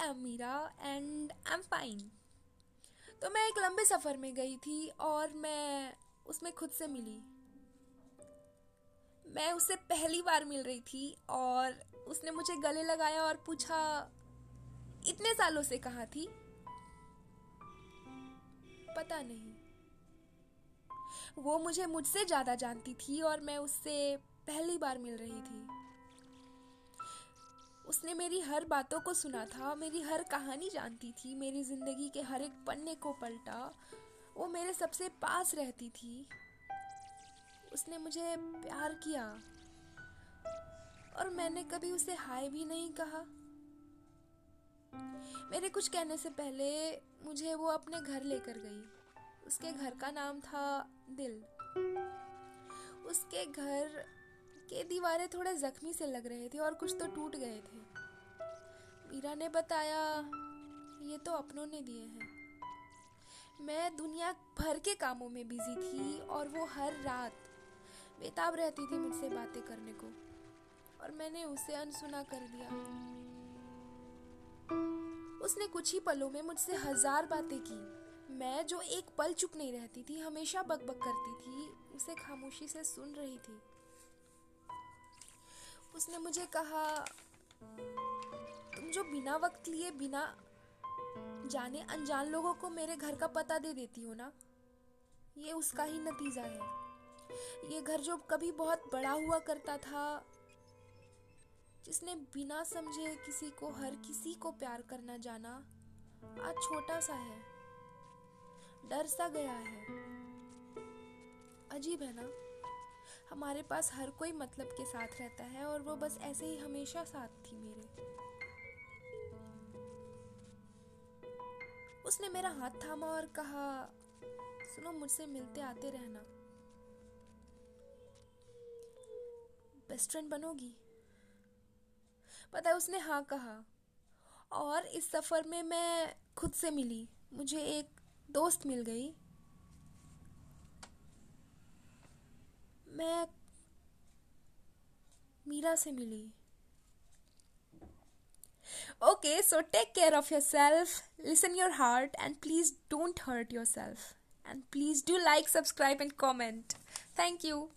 Am Meera and I am fine तो मैं एक लंबे सफ़र में गई थी और मैं उसमें खुद से मिली। मैं उससे पहली बार मिल रही थी और उसने मुझे गले लगाया और पूछा, इतने सालों से कहा थी? पता नहीं। वो मुझे मुझसे ज़्यादा जानती थी और मैं उससे पहली बार मिल रही थी। उसने मेरी हर बातों को सुना था, मेरी हर कहानी जानती थी, मेरी ज़िंदगी के हर एक पन्ने को पलटा। वो मेरे सबसे पास रहती थी। उसने मुझे प्यार किया और मैंने कभी उसे हाय भी नहीं कहा। मेरे कुछ कहने से पहले मुझे वो अपने घर लेकर गई। उसके घर का नाम था दिल। उसके घर के दीवारें थोड़े जख्मी से लग रहे थे और कुछ तो टूट गए थे। मीरा ने बताया, ये तो अपनों ने दिए हैं। मैं दुनिया भर के कामों में बिज़ी थी और वो हर रात बेताब रहती थी मुझसे बातें करने को, और मैंने उसे अनसुना कर दिया। उसने कुछ ही पलों में मुझसे हज़ार बातें की। मैं जो एक पल चुप नहीं रहती थी, हमेशा बकबक करती थी, उसे खामोशी से सुन रही थी। उसने मुझे कहा, तुम जो बिना वक्त लिए, बिना जाने अनजान लोगों को मेरे घर का पता दे देती हो ना, ये उसका ही नतीजा है। ये घर जो कभी बहुत बड़ा हुआ करता था, जिसने बिना समझे किसी को, हर किसी को प्यार करना जाना, आज छोटा सा है, डर सा गया है। अजीब है ना? हमारे पास हर कोई मतलब के साथ रहता है और वो बस ऐसे ही हमेशा साथ थी मेरे। उसने मेरा हाथ थामा और कहा, सुनो, मुझसे मिलते आते रहना। बेस्ट फ्रेंड बनोगी? पता है, उसने हाँ कहा। और इस सफ़र में मैं खुद से मिली। मुझे एक दोस्त मिल गई। मैं मीरा से मिली okay so take care of yourself listen your heart and please don't hurt yourself and please do like subscribe and comment thank you